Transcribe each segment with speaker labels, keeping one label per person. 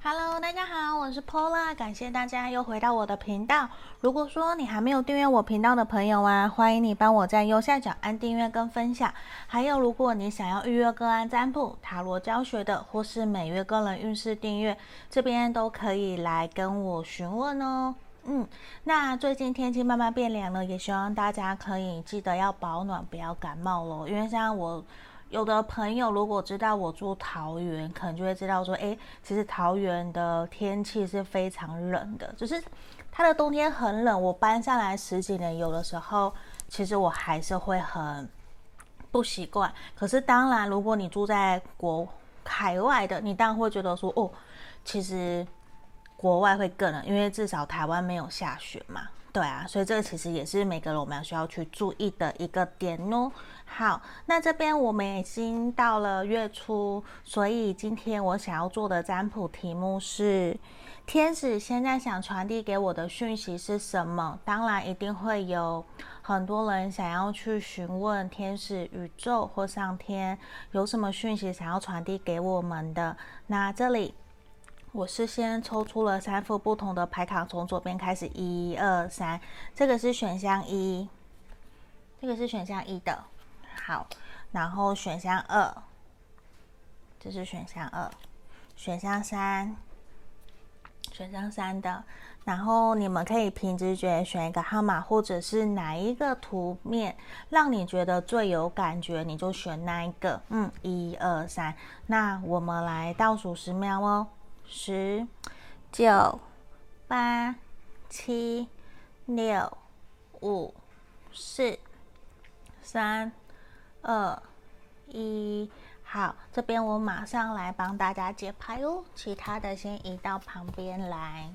Speaker 1: Hello，大家好，我是 Paula，感谢大家又回到我的频道。如果说你还没有订阅我频道的朋友啊，欢迎你帮我在右下角按订阅跟分享。还有，如果你想要预约个案占卜、塔罗教学的，或是每月个人运势订阅，这边都可以来跟我询问哦。嗯，那最近天气慢慢变凉了，也希望大家可以记得要保暖，不要感冒咯。因为像我。有的朋友如果知道我住桃园，可能就会知道说，诶，其实桃园的天气是非常冷的，就是它的冬天很冷。我搬下来十几年，有的时候其实我还是会很不习惯。可是当然，如果你住在国海外的，你当然会觉得说，哦，其实国外会更冷，因为至少台湾没有下雪嘛。对啊，所以这个其实也是每个人我们要需要去注意的一个点哦。好，那这边我们已经到了月初，所以今天我想要做的占卜题目是：天使现在想传递给我的讯息是什么？当然一定会有很多人想要去询问天使、宇宙或上天有什么讯息想要传递给我们的。那这里。我是先抽出了三副不同的牌卡，从左边开始，一二三，这个是选项一，这个是选项一的，好，然后选项二，这是选项二，选项三，选项三的，然后你们可以凭直觉选一个号码，或者是哪一个图面让你觉得最有感觉，你就选那一个，嗯，一二三，那我们来倒数十秒哦。十、九、八、七、六、五、四、三、二、一，好，这边我马上来帮大家解牌哦。其他的先移到旁边来。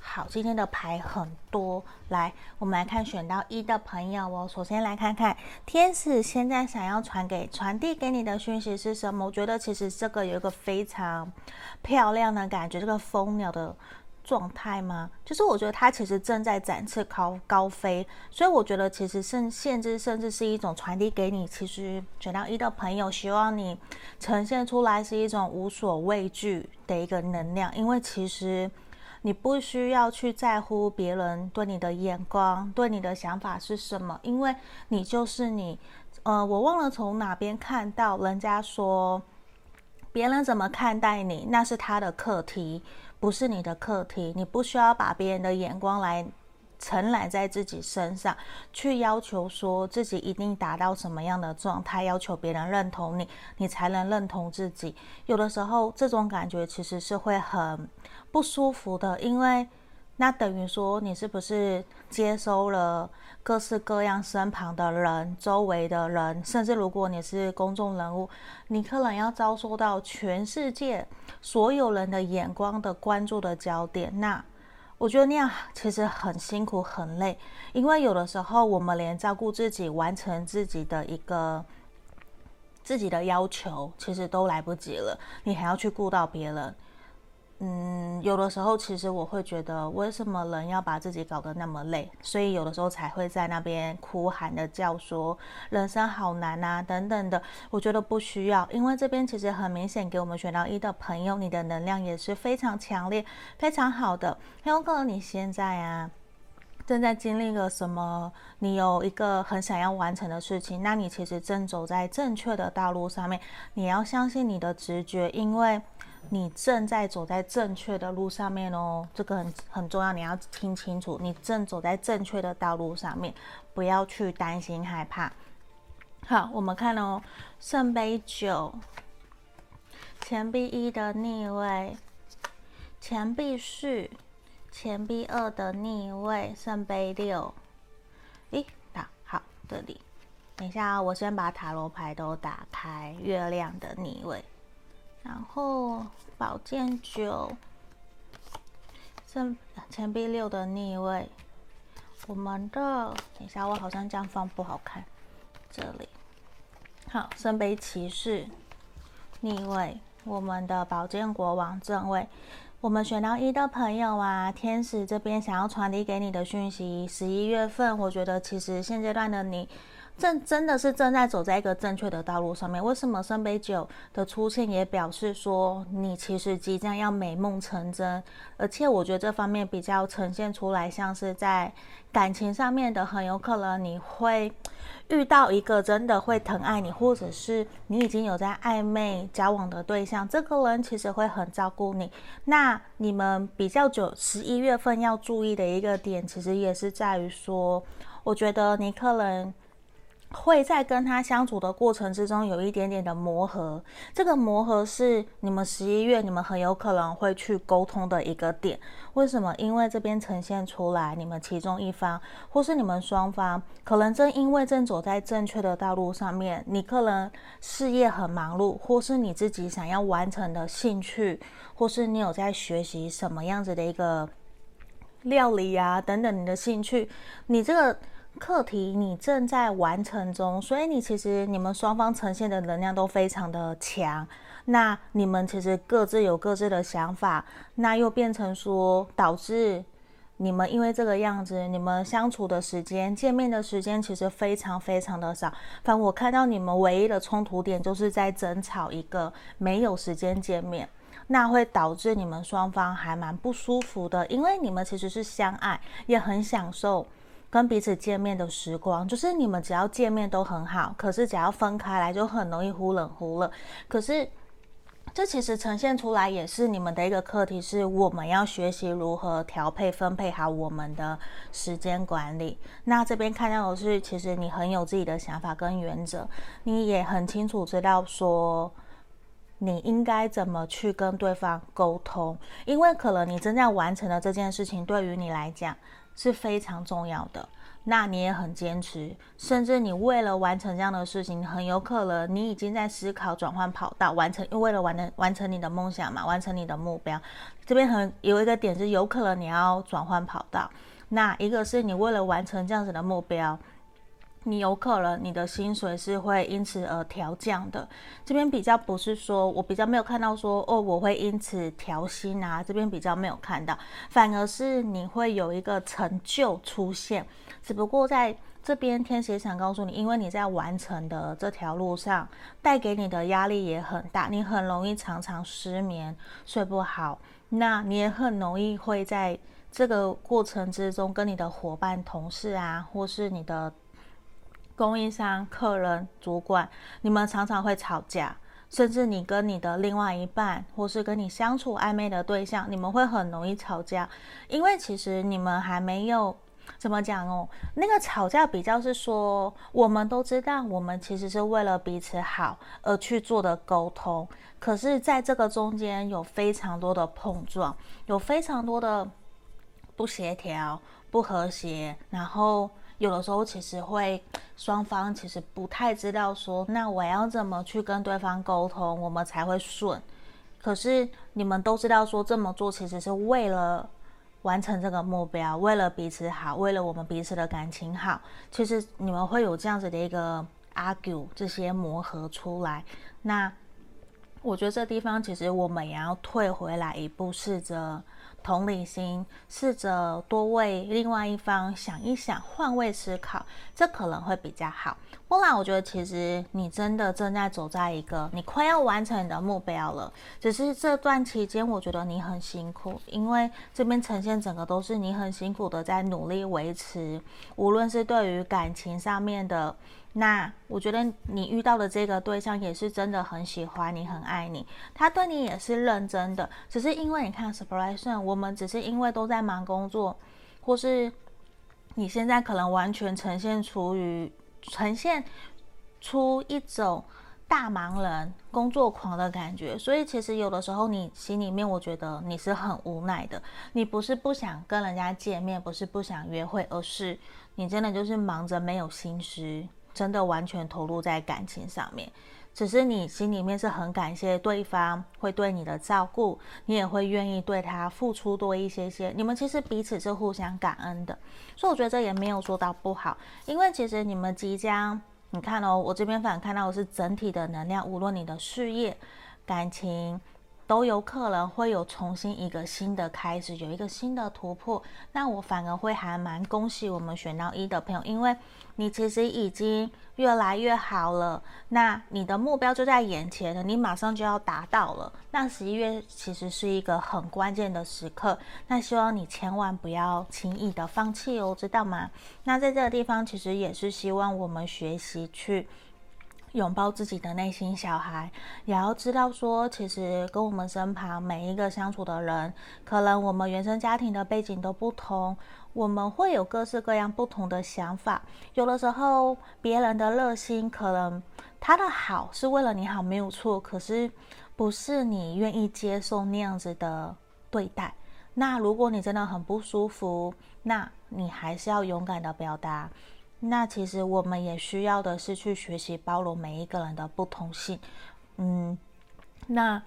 Speaker 1: 好，今天的牌很多，来，我们来看选到一的朋友哦。首先来看看天使现在想要传给、传递给你的讯息是什么？我觉得其实这个有一个非常漂亮的感觉，这个蜂鸟的状态吗？就是我觉得他其实正在展翅高高飞，所以我觉得其实甚甚至甚至是一种传递给你。其实选到一的朋友，希望你呈现出来是一种无所畏惧的一个能量，因为其实。你不需要去在乎别人对你的眼光，对你的想法是什么，因为你就是你。呃，我忘了从哪边看到人家说，别人怎么看待你，那是他的课题，不是你的课题。你不需要把别人的眼光来承揽在自己身上，去要求说自己一定达到什么样的状态，要求别人认同你，你才能认同自己。有的时候，这种感觉其实是会很不舒服的，因为那等于说你是不是接收了各式各样身旁的人、周围的人，甚至如果你是公众人物，你可能要遭受到全世界所有人的眼光的关注的焦点。那我觉得那样其实很辛苦、很累，因为有的时候我们连照顾自己、完成自己的一个自己的要求，其实都来不及了，你还要去顾到别人。嗯，有的时候其实我会觉得，为什么人要把自己搞得那么累？所以有的时候才会在那边哭喊的叫说人生好难啊等等的。我觉得不需要，因为这边其实很明显给我们选到一的朋友，你的能量也是非常强烈、非常好的。很有可能你现在啊正在经历了什么，你有一个很想要完成的事情，那你其实正走在正确的道路上面。你要相信你的直觉，因为。你正在走在正确的路上面哦，这个很很重要，你要听清楚，你正走在正确的道路上面，不要去担心害怕。好，我们看哦，圣杯九，钱币一的逆位，钱币四，钱币二的逆位，圣杯六。咦，打好，这里，等一下啊，我先把塔罗牌都打开，月亮的逆位。然后宝剑九，圣钱币六的逆位，我们的等一下，我好像这样放不好看，这里。好，圣杯骑士逆位，我们的宝剑国王正位，我们选到一的朋友啊，天使这边想要传递给你的讯息，十一月份，我觉得其实现阶段的你。正真的是正在走在一个正确的道路上面。为什么圣杯九的出现也表示说你其实即将要美梦成真？而且我觉得这方面比较呈现出来，像是在感情上面的，很有可能你会遇到一个真的会疼爱你，或者是你已经有在暧昧交往的对象，这个人其实会很照顾你。那你们比较久，十一月份要注意的一个点，其实也是在于说，我觉得你可能。会在跟他相处的过程之中有一点点的磨合，这个磨合是你们十一月你们很有可能会去沟通的一个点。为什么？因为这边呈现出来，你们其中一方或是你们双方，可能正因为正走在正确的道路上面，你可能事业很忙碌，或是你自己想要完成的兴趣，或是你有在学习什么样子的一个料理啊等等，你的兴趣，你这个。课题你正在完成中，所以你其实你们双方呈现的能量都非常的强。那你们其实各自有各自的想法，那又变成说导致你们因为这个样子，你们相处的时间、见面的时间其实非常非常的少。反正我看到你们唯一的冲突点就是在争吵一个没有时间见面，那会导致你们双方还蛮不舒服的，因为你们其实是相爱，也很享受。跟彼此见面的时光，就是你们只要见面都很好，可是只要分开来就很容易忽冷忽热。可是这其实呈现出来也是你们的一个课题，是我们要学习如何调配、分配好我们的时间管理。那这边看到的是，其实你很有自己的想法跟原则，你也很清楚知道说你应该怎么去跟对方沟通，因为可能你正在完成的这件事情，对于你来讲。是非常重要的，那你也很坚持，甚至你为了完成这样的事情，很有可能你已经在思考转换跑道，完成，为了完成完成你的梦想嘛，完成你的目标。这边很有一个点是，有可能你要转换跑道，那一个是你为了完成这样子的目标。你有可能你的薪水是会因此而调降的，这边比较不是说，我比较没有看到说哦，我会因此调薪啊，这边比较没有看到，反而是你会有一个成就出现，只不过在这边天蝎想告诉你，因为你在完成的这条路上带给你的压力也很大，你很容易常常失眠，睡不好，那你也很容易会在这个过程之中跟你的伙伴、同事啊，或是你的。供应商、客人、主管，你们常常会吵架，甚至你跟你的另外一半，或是跟你相处暧昧的对象，你们会很容易吵架，因为其实你们还没有怎么讲哦，那个吵架比较是说，我们都知道，我们其实是为了彼此好而去做的沟通，可是在这个中间有非常多的碰撞，有非常多的不协调、不和谐，然后。有的时候其实会双方其实不太知道说，那我要怎么去跟对方沟通，我们才会顺。可是你们都知道说这么做其实是为了完成这个目标，为了彼此好，为了我们彼此的感情好。其实你们会有这样子的一个 argue 这些磨合出来。那我觉得这地方其实我们也要退回来一步，试着。同理心，试着多为另外一方想一想，换位思考，这可能会比较好。不然，我觉得其实你真的正在走在一个你快要完成你的目标了。只是这段期间，我觉得你很辛苦，因为这边呈现整个都是你很辛苦的在努力维持，无论是对于感情上面的。那我觉得你遇到的这个对象也是真的很喜欢你，很爱你，他对你也是认真的。只是因为你看 spr 我们只是因为都在忙工作，或是你现在可能完全呈现出于呈现出一种大忙人、工作狂的感觉，所以其实有的时候你心里面，我觉得你是很无奈的。你不是不想跟人家见面，不是不想约会，而是你真的就是忙着没有心思。真的完全投入在感情上面，只是你心里面是很感谢对方会对你的照顾，你也会愿意对他付出多一些些。你们其实彼此是互相感恩的，所以我觉得这也没有做到不好，因为其实你们即将，你看哦，我这边反看到的是整体的能量，无论你的事业、感情、都有可能会有重新一个新的开始，有一个新的突破。那我反而会还蛮恭喜我们选到一的朋友，因为你其实已经越来越好了。那你的目标就在眼前了，你马上就要达到了。那十一月其实是一个很关键的时刻，那希望你千万不要轻易的放弃哦，知道吗？那在这个地方，其实也是希望我们学习去。拥抱自己的内心小孩，也要知道说，其实跟我们身旁每一个相处的人，可能我们原生家庭的背景都不同，我们会有各式各样不同的想法。有的时候，别人的热心，可能他的好是为了你好，没有错，可是不是你愿意接受那样子的对待。那如果你真的很不舒服，那你还是要勇敢的表达。那其实我们也需要的是去学习包容每一个人的不同性，嗯，那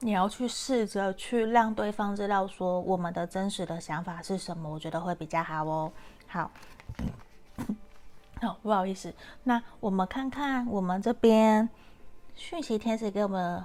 Speaker 1: 你要去试着去让对方知道说我们的真实的想法是什么，我觉得会比较好哦。好，好，不好意思，那我们看看我们这边讯息天使给我们。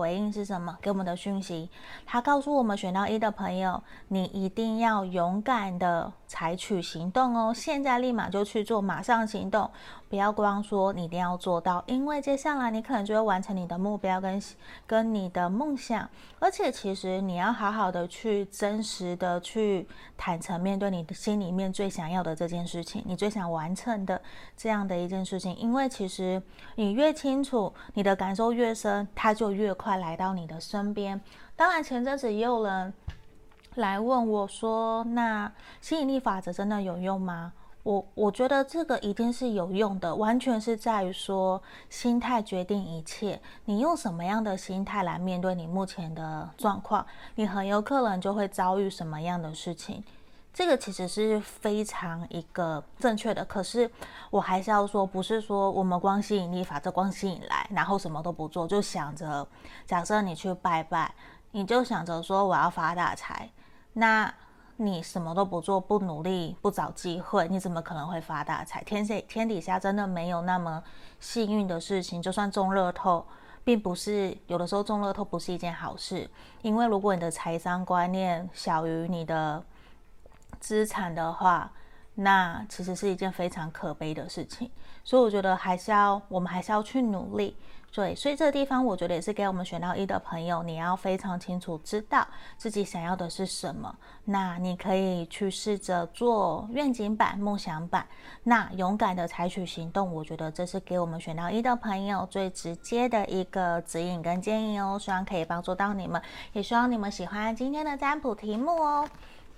Speaker 1: 回应是什么？给我们的讯息，他告诉我们选到一的朋友，你一定要勇敢的采取行动哦！现在立马就去做，马上行动，不要光说，你一定要做到，因为接下来你可能就会完成你的目标跟跟你的梦想，而且其实你要好好的去真实的去坦诚面对你的心里面最想要的这件事情，你最想完成的这样的一件事情，因为其实你越清楚，你的感受越深，它就越快。来到你的身边。当然，前阵子也有人来问我说：“那吸引力法则真的有用吗？”我我觉得这个一定是有用的，完全是在于说心态决定一切。你用什么样的心态来面对你目前的状况，你很有可能就会遭遇什么样的事情。这个其实是非常一个正确的，可是我还是要说，不是说我们光吸引力法则光吸引来，然后什么都不做，就想着，假设你去拜拜，你就想着说我要发大财，那你什么都不做，不努力，不找机会，你怎么可能会发大财？天下天底下真的没有那么幸运的事情，就算中乐透，并不是有的时候中乐透不是一件好事，因为如果你的财商观念小于你的。资产的话，那其实是一件非常可悲的事情，所以我觉得还是要，我们还是要去努力。对，所以这个地方我觉得也是给我们选到一的朋友，你要非常清楚知道自己想要的是什么。那你可以去试着做愿景版、梦想版，那勇敢的采取行动。我觉得这是给我们选到一的朋友最直接的一个指引跟建议哦，希望可以帮助到你们，也希望你们喜欢今天的占卜题目哦。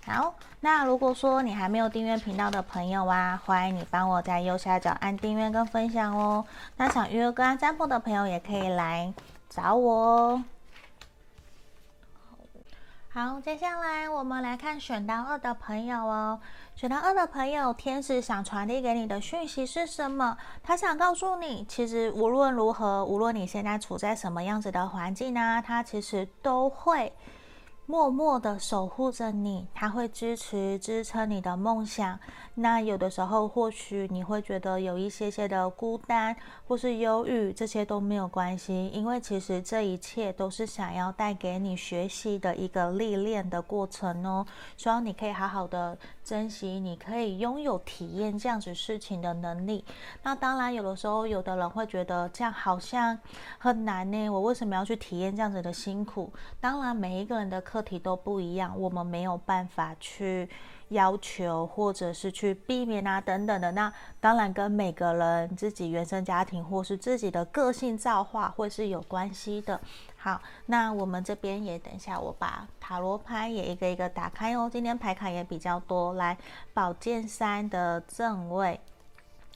Speaker 1: 好，那如果说你还没有订阅频道的朋友啊，欢迎你帮我在右下角按订阅跟分享哦。那想预约个案占卜的朋友也可以来找我哦。好，接下来我们来看选到二的朋友哦。选到二的朋友，天使想传递给你的讯息是什么？他想告诉你，其实无论如何，无论你现在处在什么样子的环境呢，他其实都会。默默的守护着你，他会支持、支撑你的梦想。那有的时候，或许你会觉得有一些些的孤单或是忧郁，这些都没有关系，因为其实这一切都是想要带给你学习的一个历练的过程哦。希望你可以好好的珍惜，你可以拥有体验这样子事情的能力。那当然，有的时候，有的人会觉得这样好像很难呢。我为什么要去体验这样子的辛苦？当然，每一个人的。课题都不一样，我们没有办法去要求，或者是去避免啊等等的。那当然跟每个人自己原生家庭或是自己的个性造化会是有关系的。好，那我们这边也等一下，我把塔罗牌也一个一个打开哦。今天牌卡也比较多，来宝剑三的正位，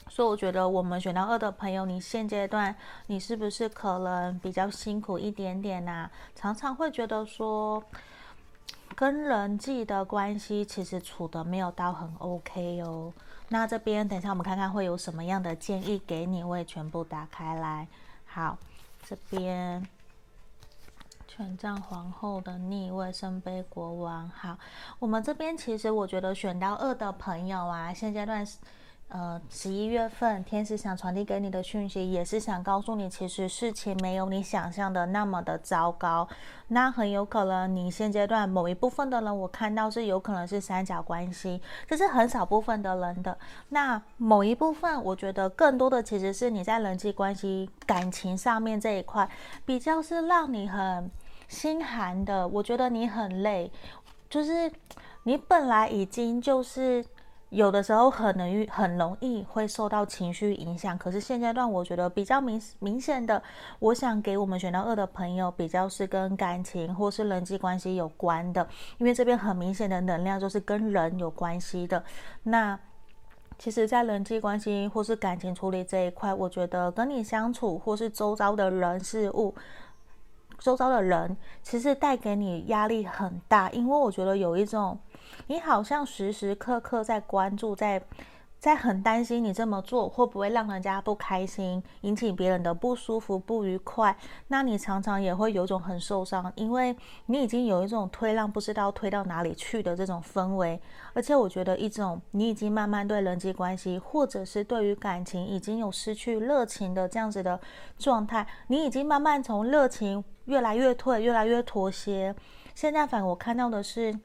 Speaker 1: 所以我觉得我们选到二的朋友，你现阶段你是不是可能比较辛苦一点点呐、常常会觉得说。跟人际的关系其实处得没有到很 OK 哦。那这边等一下我们看看会有什么样的建议给你，我也全部打开来。好，这边权杖皇后的逆位，圣杯国王。好，我们这边其实我觉得选到二的朋友啊，现阶段呃，十一月份，天使想传递给你的讯息，也是想告诉你，其实事情没有你想象的那么的糟糕。那很有可能，你现阶段某一部分的人，我看到是有可能是三角关系，这是很少部分的人的。那某一部分，我觉得更多的其实是你在人际关系、感情上面这一块，比较是让你很心寒的。我觉得你很累，就是你本来已经就是。有的时候很能很容易会受到情绪影响，可是现阶段我觉得比较明明显的，我想给我们选到二的朋友，比较是跟感情或是人际关系有关的，因为这边很明显的能量就是跟人有关系的。那其实，在人际关系或是感情处理这一块，我觉得跟你相处或是周遭的人事物，周遭的人其实带给你压力很大，因为我觉得有一种。你好像时时刻刻在关注，在在很担心你这么做会不会让人家不开心，引起别人的不舒服、不愉快。那你常常也会有种很受伤，因为你已经有一种推让不知道推到哪里去的这种氛围。而且我觉得一种你已经慢慢对人际关系，或者是对于感情已经有失去热情的这样子的状态。你已经慢慢从热情越来越退，越来越妥协。现在反而我看到的是。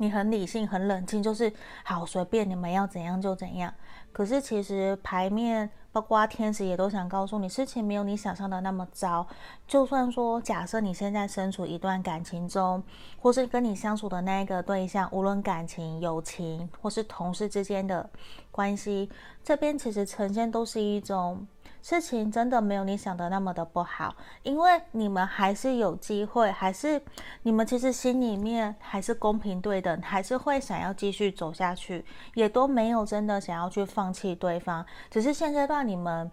Speaker 1: 你很理性，很冷静，就是好随便你们要怎样就怎样。可是其实牌面包括天使也都想告诉你，事情没有你想象的那么糟。就算说假设你现在身处一段感情中，或是跟你相处的那一个对象，无论感情、友情或是同事之间的关系，这边其实呈现都是一种。事情真的没有你想的那么的不好，因为你们还是有机会，还是你们其实心里面还是公平对等，还是会想要继续走下去，也都没有真的想要去放弃对方，只是现阶段你们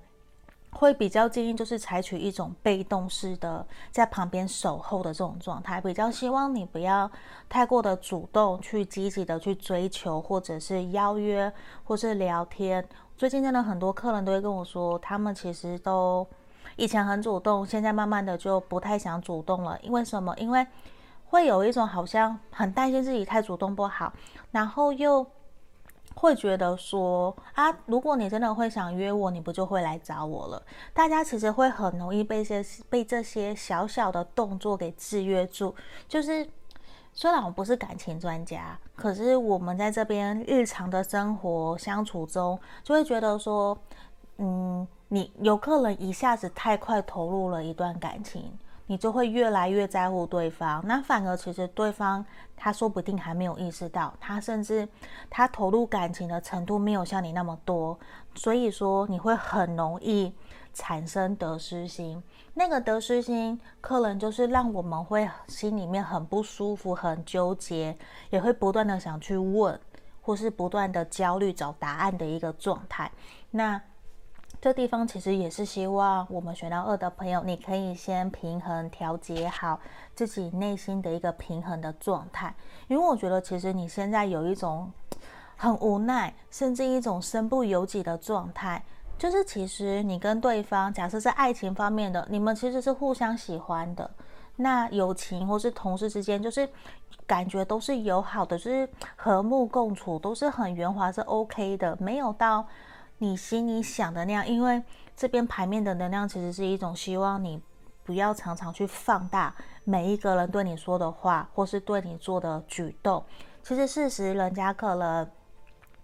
Speaker 1: 会比较建议就是采取一种被动式的在旁边守候的这种状态，比较希望你不要太过的主动去积极的去追求，或者是邀约，或是聊天。最近真的很多客人都会跟我说，他们其实都以前很主动，现在慢慢的就不太想主动了。因为什么？因为会有一种好像很担心自己太主动不好，然后又会觉得说啊，如果你真的会想约我，你不就会来找我了？大家其实会很容易被这些被这些小小的动作给制约住，就是。虽然我不是感情专家，可是我们在这边日常的生活相处中，就会觉得说，嗯，你有可能一下子太快投入了一段感情，你就会越来越在乎对方。那反而其实对方他说不定还没有意识到，他甚至他投入感情的程度没有像你那么多，所以说你会很容易产生得失心。那个得失心，可能就是让我们会心里面很不舒服、很纠结，也会不断的想去问，或是不断的焦虑找答案的一个状态。那这地方其实也是希望我们选到二的朋友，你可以先平衡调节好自己内心的一个平衡的状态，因为我觉得其实你现在有一种很无奈，甚至一种身不由己的状态。就是其实你跟对方，假设在爱情方面的，你们其实是互相喜欢的。那友情或是同事之间，就是感觉都是友好的，就是和睦共处，都是很圆滑，是 OK 的，没有到你心里想的那样。因为这边牌面的能量其实是一种希望你不要常常去放大每一个人对你说的话，或是对你做的举动。其实事实，人家可能。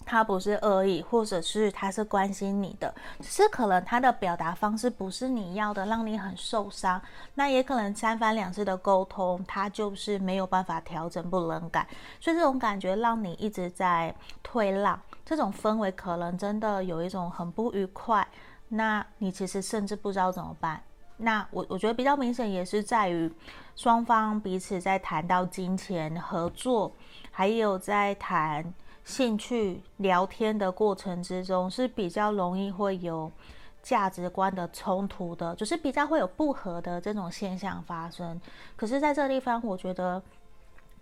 Speaker 1: 他不是恶意，或者是他是关心你的，只是可能他的表达方式不是你要的，让你很受伤。那也可能三番两次的沟通，他就是没有办法调整，不能改，所以这种感觉让你一直在退让，这种氛围可能真的有一种很不愉快。那你其实甚至不知道怎么办。那我我觉得比较明显也是在于双方彼此在谈到金钱合作，还有在谈。兴趣聊天的过程之中是比较容易会有价值观的冲突的，就是比较会有不合的这种现象发生。可是，在这个地方，我觉得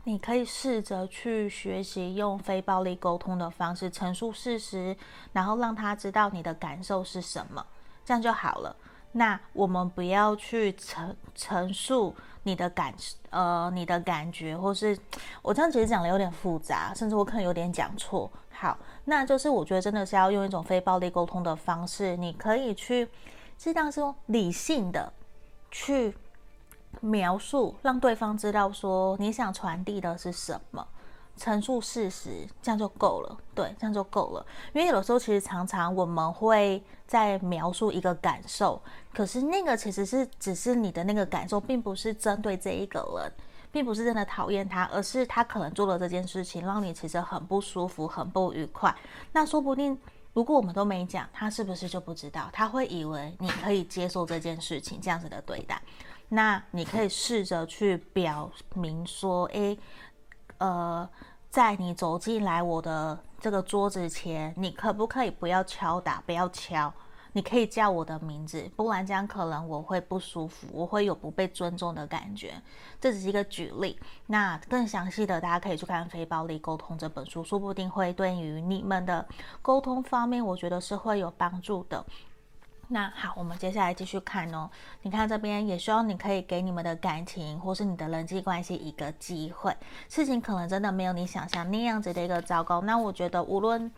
Speaker 1: 你可以试着去学习用非暴力沟通的方式陈述事实，然后让他知道你的感受是什么，这样就好了。那我们不要去陈陈述你的感呃你的感觉，或是我这样其实讲的有点复杂，甚至我可能有点讲错。好，那就是我觉得真的是要用一种非暴力沟通的方式，你可以去适当说理性的去描述，让对方知道说你想传递的是什么。陈述事实，这样就够了。对，这样就够了。因为有的时候，其实常常我们会在描述一个感受，可是那个其实是只是你的那个感受，并不是针对这一个人，并不是真的讨厌他，而是他可能做了这件事情，让你其实很不舒服、很不愉快。那说不定，如果我们都没讲，他是不是就不知道？他会以为你可以接受这件事情，这样子的对待。那你可以试着去表明说，诶，呃。在你走进来我的这个桌子前，你可不可以不要敲打，不要敲？你可以叫我的名字，不然这样可能我会不舒服，我会有不被尊重的感觉。这只是一个举例，那更详细的大家可以去看《非暴力沟通》这本书，说不定会对于你们的沟通方面，我觉得是会有帮助的。那好，我们接下来继续看哦。你看这边也希望你可以给你们的感情或是你的人际关系一个机会。事情可能真的没有你想象那样子的一个糟糕。那我觉得，无论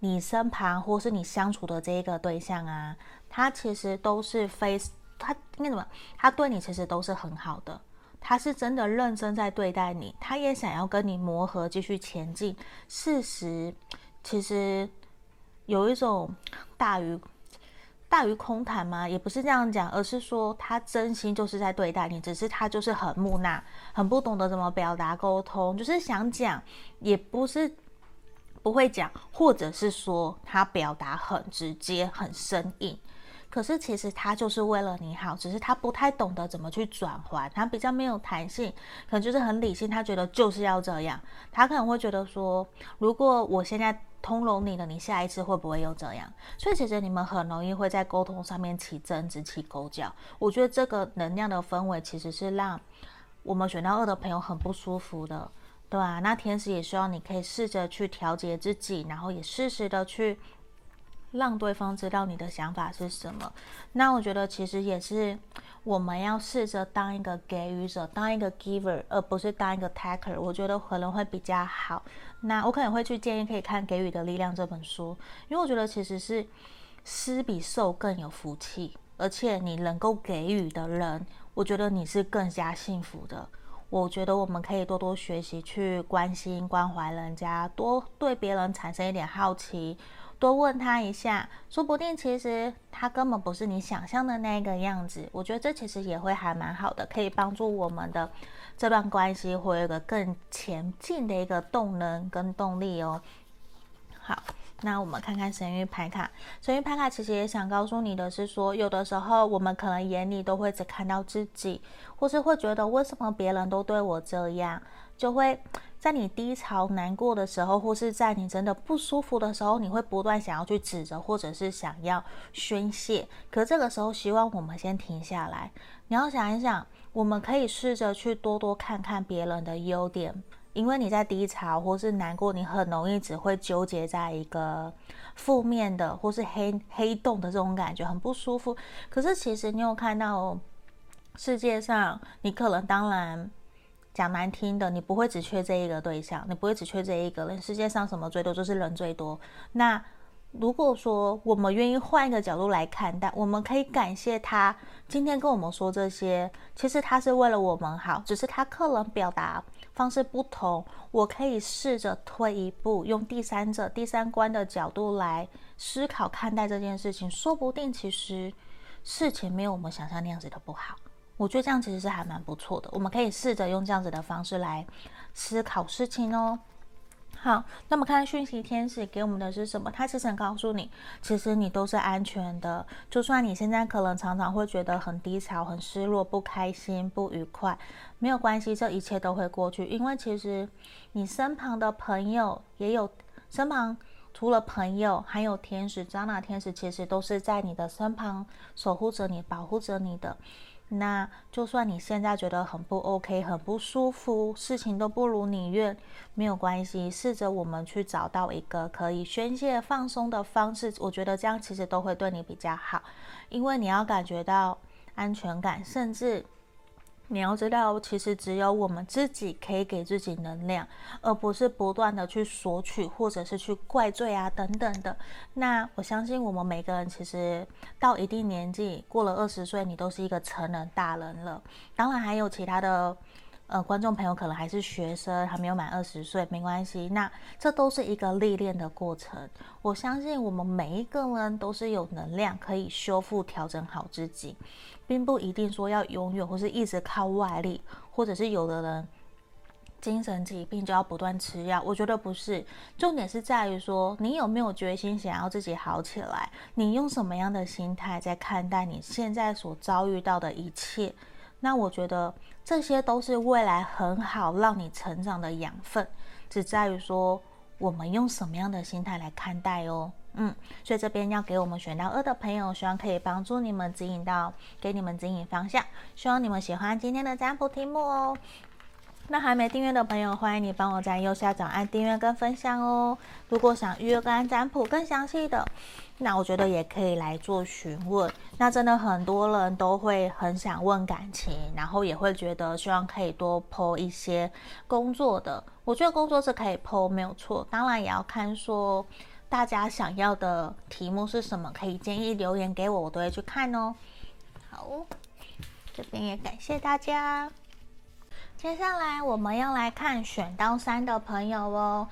Speaker 1: 你身旁或是你相处的这一个对象啊，他其实都是非他应该怎么？他对你其实都是很好的。他是真的认真在对待你，他也想要跟你磨合，继续前进。事实其实有一种大于。大于空谈吗？也不是这样讲，而是说他真心就是在对待你，只是他就是很木讷，很不懂得怎么表达沟通，就是想讲，也不是不会讲，或者是说他表达很直接、很生硬。可是其实他就是为了你好，只是他不太懂得怎么去转换，他比较没有弹性，可能就是很理性，他觉得就是要这样。他可能会觉得说，如果我现在通融你了，你下一次会不会又这样？所以其实你们很容易会在沟通上面起争执、起口角。我觉得这个能量的氛围其实是让我们选到二的朋友很不舒服的，对啊，那天使也希望你可以试着去调节自己，然后也适时的去。让对方知道你的想法是什么，那我觉得其实也是我们要试着当一个给予者，当一个 giver，而不是当一个 taker。我觉得可能会比较好。那我可能会去建议可以看《给予的力量》这本书，因为我觉得其实是施比受更有福气，而且你能够给予的人，我觉得你是更加幸福的。我觉得我们可以多多学习，去关心关怀人家，多对别人产生一点好奇。多问他一下，说不定其实他根本不是你想象的那个样子。我觉得这其实也会还蛮好的，可以帮助我们的这段关系会有个更前进的一个动能跟动力哦。好，那我们看看神諭牌卡。神諭牌卡其实也想告诉你的是说，有的时候我们可能眼里都会只看到自己，或是会觉得为什么别人都对我这样，就会。在你低潮、难过的时候，或是在你真的不舒服的时候，你会不断想要去指责，或者是想要宣泄。可这个时候，希望我们先停下来。你要想一想，我们可以试着去多多看看别人的优点，因为你在低潮或是难过，你很容易只会纠结在一个负面的或是黑黑洞的这种感觉，很不舒服。可是其实你有看到世界上，你可能当然。讲难听的，你不会只缺这一个对象，你不会只缺这一个人。世界上什么最多，就是人最多。那如果说我们愿意换一个角度来看待，我们可以感谢他今天跟我们说这些，其实他是为了我们好，只是他客人表达方式不同。我可以试着退一步，用第三者、第三观的角度来思考看待这件事情，说不定其实事情没有我们想象那样子的不好。我觉得这样其实是还蛮不错的，我们可以试着用这样子的方式来思考事情哦。好，那么看讯息天使给我们的是什么？他其实想告诉你，其实你都是安全的。就算你现在可能常常会觉得很低潮、很失落、不开心、不愉快，没有关系，这一切都会过去。因为其实你身旁的朋友也有，身旁除了朋友，还有天使、张娜天使，其实都是在你的身旁守护着你、保护着你的。那就算你现在觉得很不 OK、很不舒服，事情都不如你愿，没有关系。试着我们去找到一个可以宣泄、放松的方式，我觉得这样其实都会对你比较好，因为你要感觉到安全感，甚至。你要知道，其实只有我们自己可以给自己能量，而不是不断的去索取，或者是去怪罪啊等等的。那我相信，我们每个人其实到一定年纪，过了二十岁，你都是一个成人大人了。当然，还有其他的。呃，观众朋友可能还是学生，还没有满二十岁，没关系。那这都是一个历练的过程。我相信我们每一个人都是有能量可以修复、调整好自己，并不一定说要永远或是一直靠外力，或者是有的人精神疾病就要不断吃药。我觉得不是，重点是在于说你有没有决心想要自己好起来，你用什么样的心态在看待你现在所遭遇到的一切。那我觉得这些都是未来很好让你成长的养分，只在于说我们用什么样的心态来看待哦。嗯，所以这边要给我们选到二的朋友，希望可以帮助你们指引到，给你们指引方向。希望你们喜欢今天的占卜题目哦。那还没订阅的朋友，欢迎你帮我在右下角按订阅跟分享哦。如果想预约跟占卜更详细的，那我觉得也可以来做询问。那真的很多人都会很想问感情，然后也会觉得希望可以多剖一些工作的。我觉得工作是可以剖没有错，当然也要看说大家想要的题目是什么，可以建议留言给我，我都会去看哦。好，这边也感谢大家。接下来我们要来看选到三的朋友哦。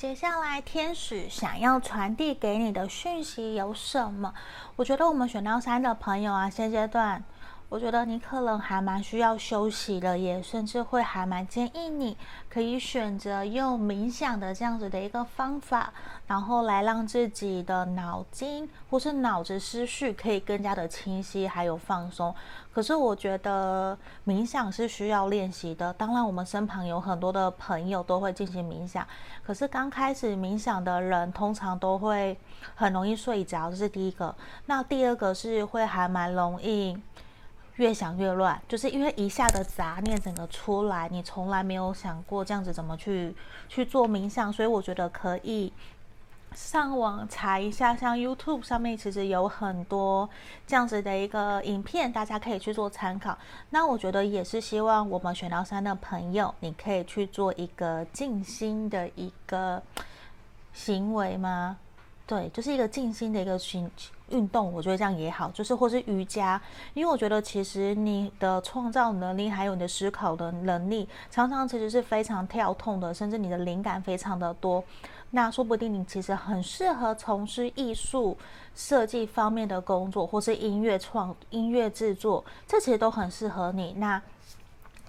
Speaker 1: 接下来天使想要传递给你的讯息有什么？我觉得我们选到三的朋友啊，现阶段。我觉得你可能还蛮需要休息的，也甚至会还蛮建议你可以选择用冥想的这样子的一个方法，然后来让自己的脑筋或是脑子思绪可以更加的清晰，还有放松。可是我觉得冥想是需要练习的。当然，我们身旁有很多的朋友都会进行冥想，可是刚开始冥想的人通常都会很容易睡着，这是第一个。那第二个是会还蛮容易。越想越乱，就是因为一下的杂念整个出来，你从来没有想过这样子怎么去去做冥想，所以我觉得可以上网查一下，像 YouTube 上面其实有很多这样子的一个影片，大家可以去做参考。那我觉得也是希望我们选到三的朋友，你可以去做一个静心的一个行为吗？对，就是一个静心的一个行运动，我觉得这样也好，就是或是瑜伽，因为我觉得其实你的创造能力还有你的思考的能力，常常其实是非常跳痛的，甚至你的灵感非常的多。那说不定你其实很适合从事艺术设计方面的工作，或是音乐创音乐制作，这其实都很适合你。那。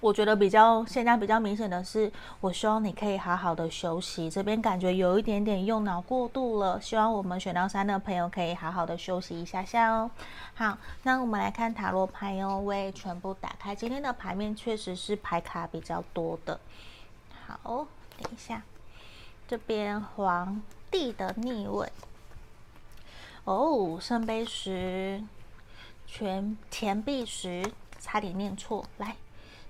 Speaker 1: 我觉得比较现在比较明显的是，我希望你可以好好的休息。这边感觉有一点点用脑过度了，希望我们选到三的朋友可以好好的休息一下下哦。好，那我们来看塔罗牌哦，我也全部打开。今天的牌面确实是牌卡比较多的。好，等一下，这边皇帝的逆位。哦，圣杯十，全钱币十，差点念错，来。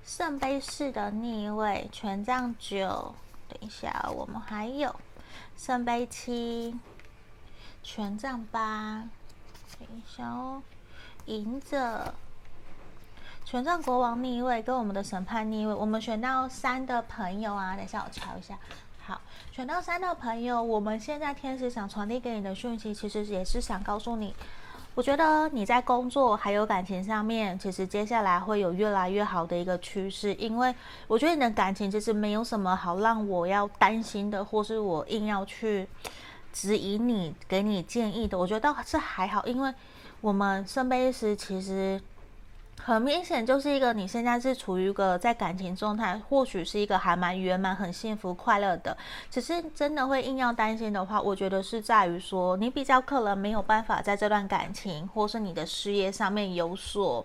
Speaker 1: 圣杯四的逆位，权杖九。等一下，我们还有圣杯七，权杖八。等一下哦，隐者，权杖国王逆位跟我们的审判逆位。我们选到三的朋友啊，等一下我瞧一下。好，选到三的朋友，我们现在天使想传递给你的讯息，其实也是想告诉你。我觉得你在工作还有感情上面，其实接下来会有越来越好的一个趋势。因为我觉得你的感情其实没有什么好让我要担心的，或是我硬要去指引你、给你建议的。我觉得倒是还好，因为我们圣杯十其实。很明显就是一个你现在是处于一个在感情状态，或许是一个还蛮圆满、很幸福、快乐的。只是真的会硬要担心的话，我觉得是在于说你比较可能没有办法在这段感情或是你的事业上面有所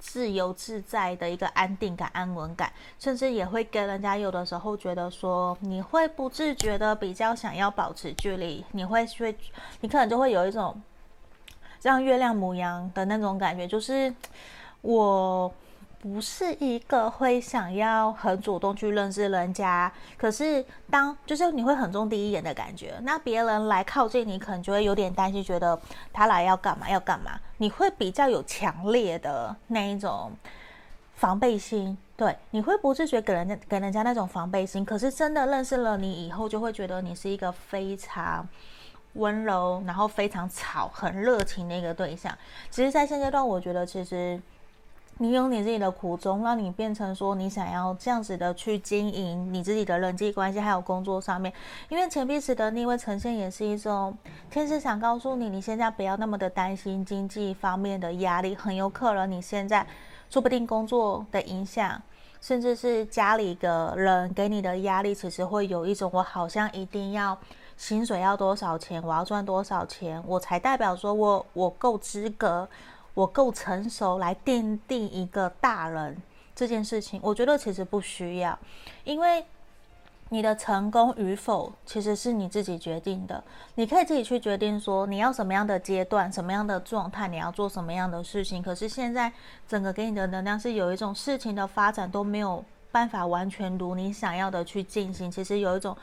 Speaker 1: 自由自在的一个安定感、安稳感，甚至也会跟人家有的时候觉得说你会不自觉的比较想要保持距离，你会会你可能就会有一种像月亮母羊的那种感觉，就是。我不是一个会想要很主动去认识人家，可是当就是你会很重第一眼的感觉，那别人来靠近你，可能就会有点担心，觉得他来要干嘛要干嘛，你会比较有强烈的那一种防备心，对，你会不自觉给人家给人家那种防备心，可是真的认识了你以后，就会觉得你是一个非常温柔，然后非常吵、很热情的一个对象。其实，在现阶段，我觉得其实。你有你自己的苦衷，让你变成说你想要这样子的去经营你自己的人际关系，还有工作上面。因为钱币十的逆位呈现也是一种天使想告诉你，你现在不要那么的担心经济方面的压力，很有可能你现在说不定工作的影响，甚至是家里的人给你的压力，其实会有一种我好像一定要薪水要多少钱，我要赚多少钱，我才代表说我我够资格。我够成熟来奠定一个大人这件事情，我觉得其实不需要，因为你的成功与否其实是你自己决定的，你可以自己去决定说你要什么样的阶段、什么样的状态，你要做什么样的事情。可是现在整个给你的能量是有一种事情的发展都没有办法完全如你想要的去进行，其实有一种。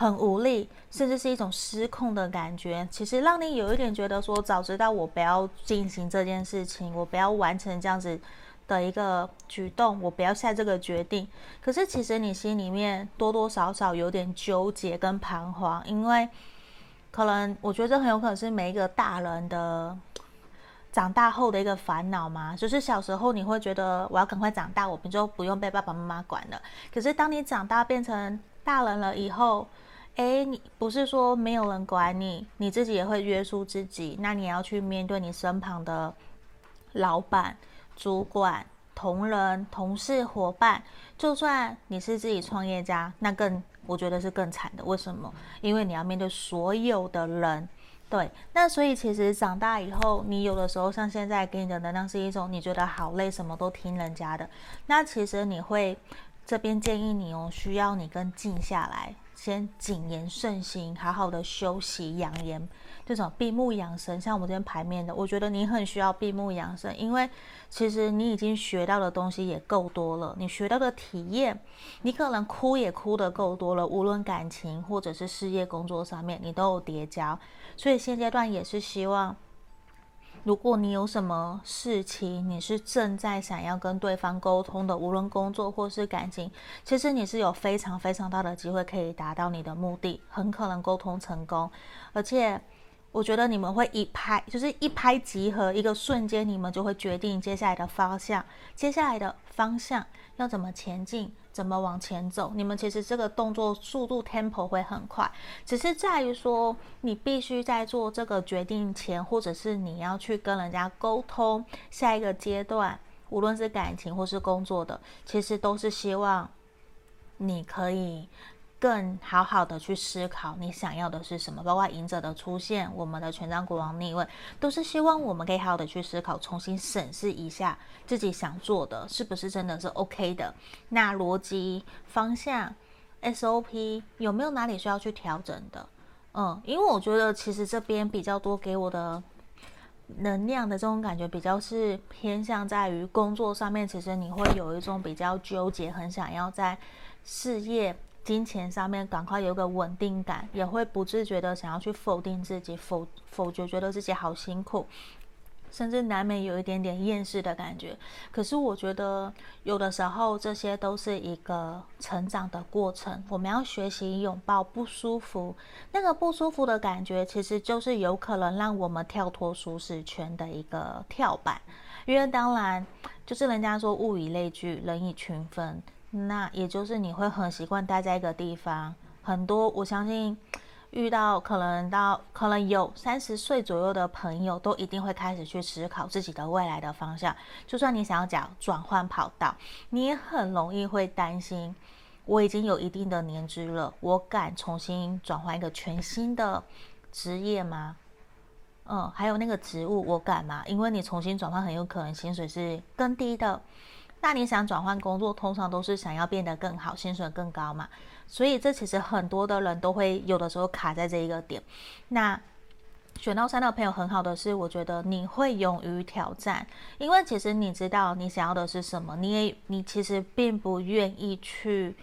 Speaker 1: 很无力，甚至是一种失控的感觉。其实让你有一点觉得说，早知道我不要进行这件事情，我不要完成这样子的一个举动，我不要下这个决定。可是其实你心里面多多少少有点纠结跟彷徨，因为可能我觉得这很有可能是每一个大人的长大后的一个烦恼嘛。就是小时候你会觉得我要赶快长大，我们就不用被爸爸妈妈管了。可是当你长大变成大人了以后，诶，你不是说没有人管你，你自己也会约束自己。那你要去面对你身旁的老板、主管、同仁、同事、伙伴。就算你是自己创业家，那更我觉得是更惨的。为什么？因为你要面对所有的人。对，那所以其实长大以后，你有的时候像现在给你的能量是一种你觉得好累，什么都听人家的。那其实你会这边建议你哦，需要你更静下来。先谨言慎行，好好的休息养颜，这种闭目养神。像我们这边牌面的，我觉得你很需要闭目养神，因为其实你已经学到的东西也够多了，你学到的体验，你可能哭也哭得够多了，无论感情或者是事业工作上面，你都有叠加，所以现阶段也是希望。如果你有什么事情，你是正在想要跟对方沟通的，无论工作或是感情，其实你是有非常非常大的机会可以达到你的目的，很可能沟通成功。而且，我觉得你们会一拍，就是一拍即合，一个瞬间，你们就会决定接下来的方向，接下来的方向要怎么前进。怎么往前走？你们其实这个动作速度 tempo 会很快，只是在于说你必须在做这个决定前，或者是你要去跟人家沟通下一个阶段，无论是感情或是工作的，其实都是希望你可以。更好好的去思考你想要的是什么，包括赢者的出现，我们的权杖国王逆位，都是希望我们可以好好的去思考，重新审视一下自己想做的是不是真的是 OK 的。那逻辑方向 SOP 有没有哪里需要去调整的？嗯，因为我觉得其实这边比较多给我的能量的这种感觉，比较是偏向在于工作上面，其实你会有一种比较纠结，很想要在事业。金钱上面赶快有个稳定感，也会不自觉的想要去否定自己，否否决觉得自己好辛苦，甚至难免有一点点厌世的感觉。可是我觉得有的时候这些都是一个成长的过程，我们要学习拥抱不舒服，那个不舒服的感觉其实就是有可能让我们跳脱舒适圈的一个跳板。因为当然就是人家说物以类聚，人以群分。那也就是你会很习惯待在一个地方，很多我相信遇到可能到可能有三十岁左右的朋友，都一定会开始去思考自己的未来的方向。就算你想要讲转换跑道，你也很容易会担心，我已经有一定的年资了，我敢重新转换一个全新的职业吗？嗯，还有那个职务我敢吗？因为你重新转换，很有可能薪水是更低的。那你想转换工作，通常都是想要变得更好，薪水更高嘛？所以这其实很多的人都会有的时候卡在这一个点。那选到三的朋友很好的是，我觉得你会勇于挑战，因为其实你知道你想要的是什么，你也你其实并不愿意去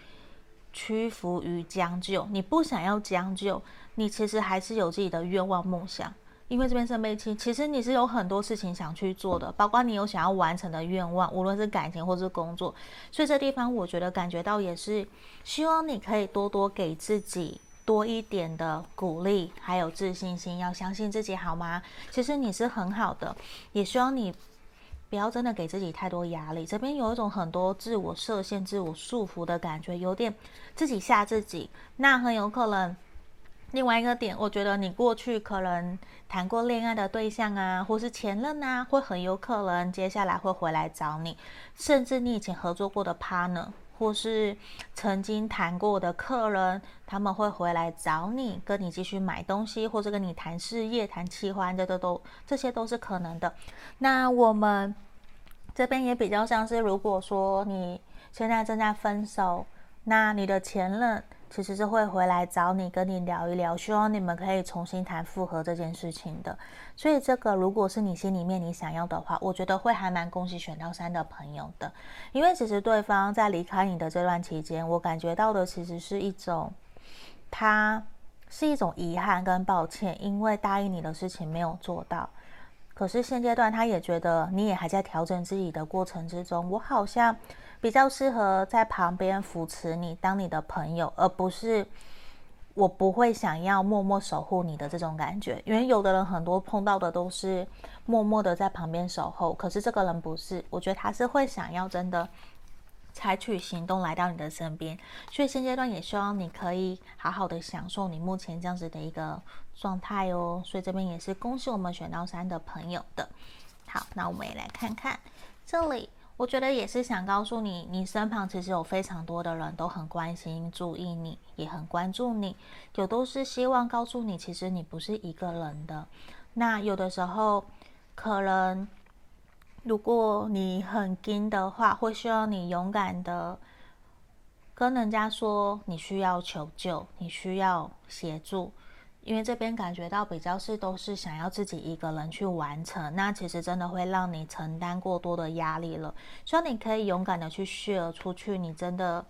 Speaker 1: 屈服于将就，你不想要将就，你其实还是有自己的愿望梦想。因为这边圣杯七，其实你是有很多事情想去做的，包括你有想要完成的愿望，无论是感情或是工作，所以这地方我觉得感觉到也是希望你可以多多给自己。多一点的鼓励，还有自信心，要相信自己，好吗？其实你是很好的，也希望你不要真的给自己太多压力。这边有一种很多自我设限、自我束缚的感觉，有点自己吓自己。那很有可能，另外一个点，我觉得你过去可能谈过恋爱的对象啊，或是前任啊，会很有可能接下来会回来找你，甚至你以前合作过的 partner。或是曾经谈过的客人，他们会回来找你，跟你继续买东西，或者跟你谈事业、谈企划，这都都这些都是可能的。那我们这边也比较像是，如果说你现在正在分手，那你的前任。其实是会回来找你，跟你聊一聊，希望你们可以重新谈复合这件事情的。所以这个如果是你心里面你想要的话，我觉得会还蛮恭喜选到三的朋友的，因为其实对方在离开你的这段期间，我感觉到的其实是一种，他是一种遗憾跟抱歉，因为答应你的事情没有做到。可是现阶段他也觉得你也还在调整自己的过程之中，我好像。比较适合在旁边扶持你，当你的朋友，而不是我不会想要默默守护你的这种感觉。因为有的人很多碰到的都是默默的在旁边守候，可是这个人不是，我觉得他是会想要真的采取行动来到你的身边。所以现阶段也希望你可以好好的享受你目前这样子的一个状态哦。所以这边也是恭喜我们选到三的朋友的。好，那我们也来看看这里。我觉得也是想告诉你，你身旁其实有非常多的人都很关心、注意你，也很关注你，有都是希望告诉你，其实你不是一个人的。那有的时候，可能如果你很惊的话，会需要你勇敢的跟人家说，你需要求救，你需要协助。因为这边感觉到比较是都是想要自己一个人去完成，那其实真的会让你承担过多的压力了。希望你可以勇敢的去 share 出去，你真的，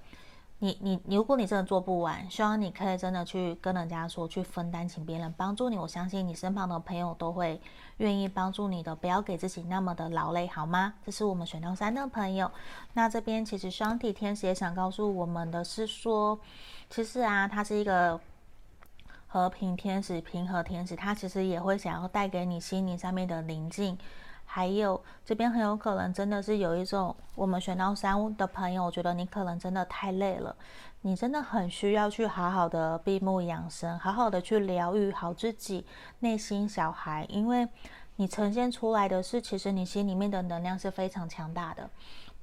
Speaker 1: 你你，如果你真的做不完，希望你可以真的去跟人家说，去分担，请别人帮助你。我相信你身旁的朋友都会愿意帮助你的，不要给自己那么的劳累，好吗？这是我们选到三的朋友。那这边其实双体天使也想告诉我们的是说，其实啊，它是一个。和平天使、平和天使，他其实也会想要带给你心灵上面的宁静，还有这边很有可能真的是有一种我们选到三的朋友，我觉得你可能真的太累了，你真的很需要去好好的闭目养神，好好的去疗愈好自己内心小孩，因为你呈现出来的是，其实你心里面的能量是非常强大的，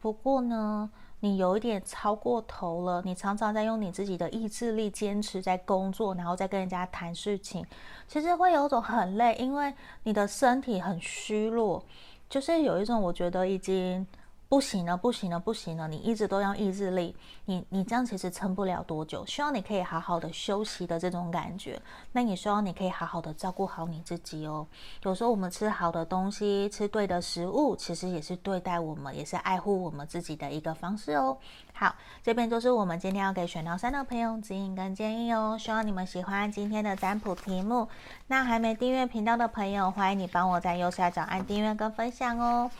Speaker 1: 不过呢。你有一点超过头了，你常常在用你自己的意志力坚持在工作，然后再跟人家谈事情，其实会有一种很累，因为你的身体很虚弱，就是有一种我觉得已经。不行了，不行了，不行了！你一直都要意志力，你你这样其实撑不了多久。希望你可以好好的休息的这种感觉。那也希望你可以好好的照顾好你自己哦。有时候我们吃好的东西，吃对的食物，其实也是对待我们，也是爱护我们自己的一个方式哦。好，这边就是我们今天要给选到三的朋友指引跟建议哦。希望你们喜欢今天的占卜题目。那还没订阅频道的朋友，欢迎你帮我在右下角按订阅跟分享哦。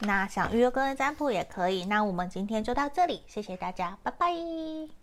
Speaker 1: 那想预约个人占卜也可以。那我们今天就到这里，谢谢大家，拜拜。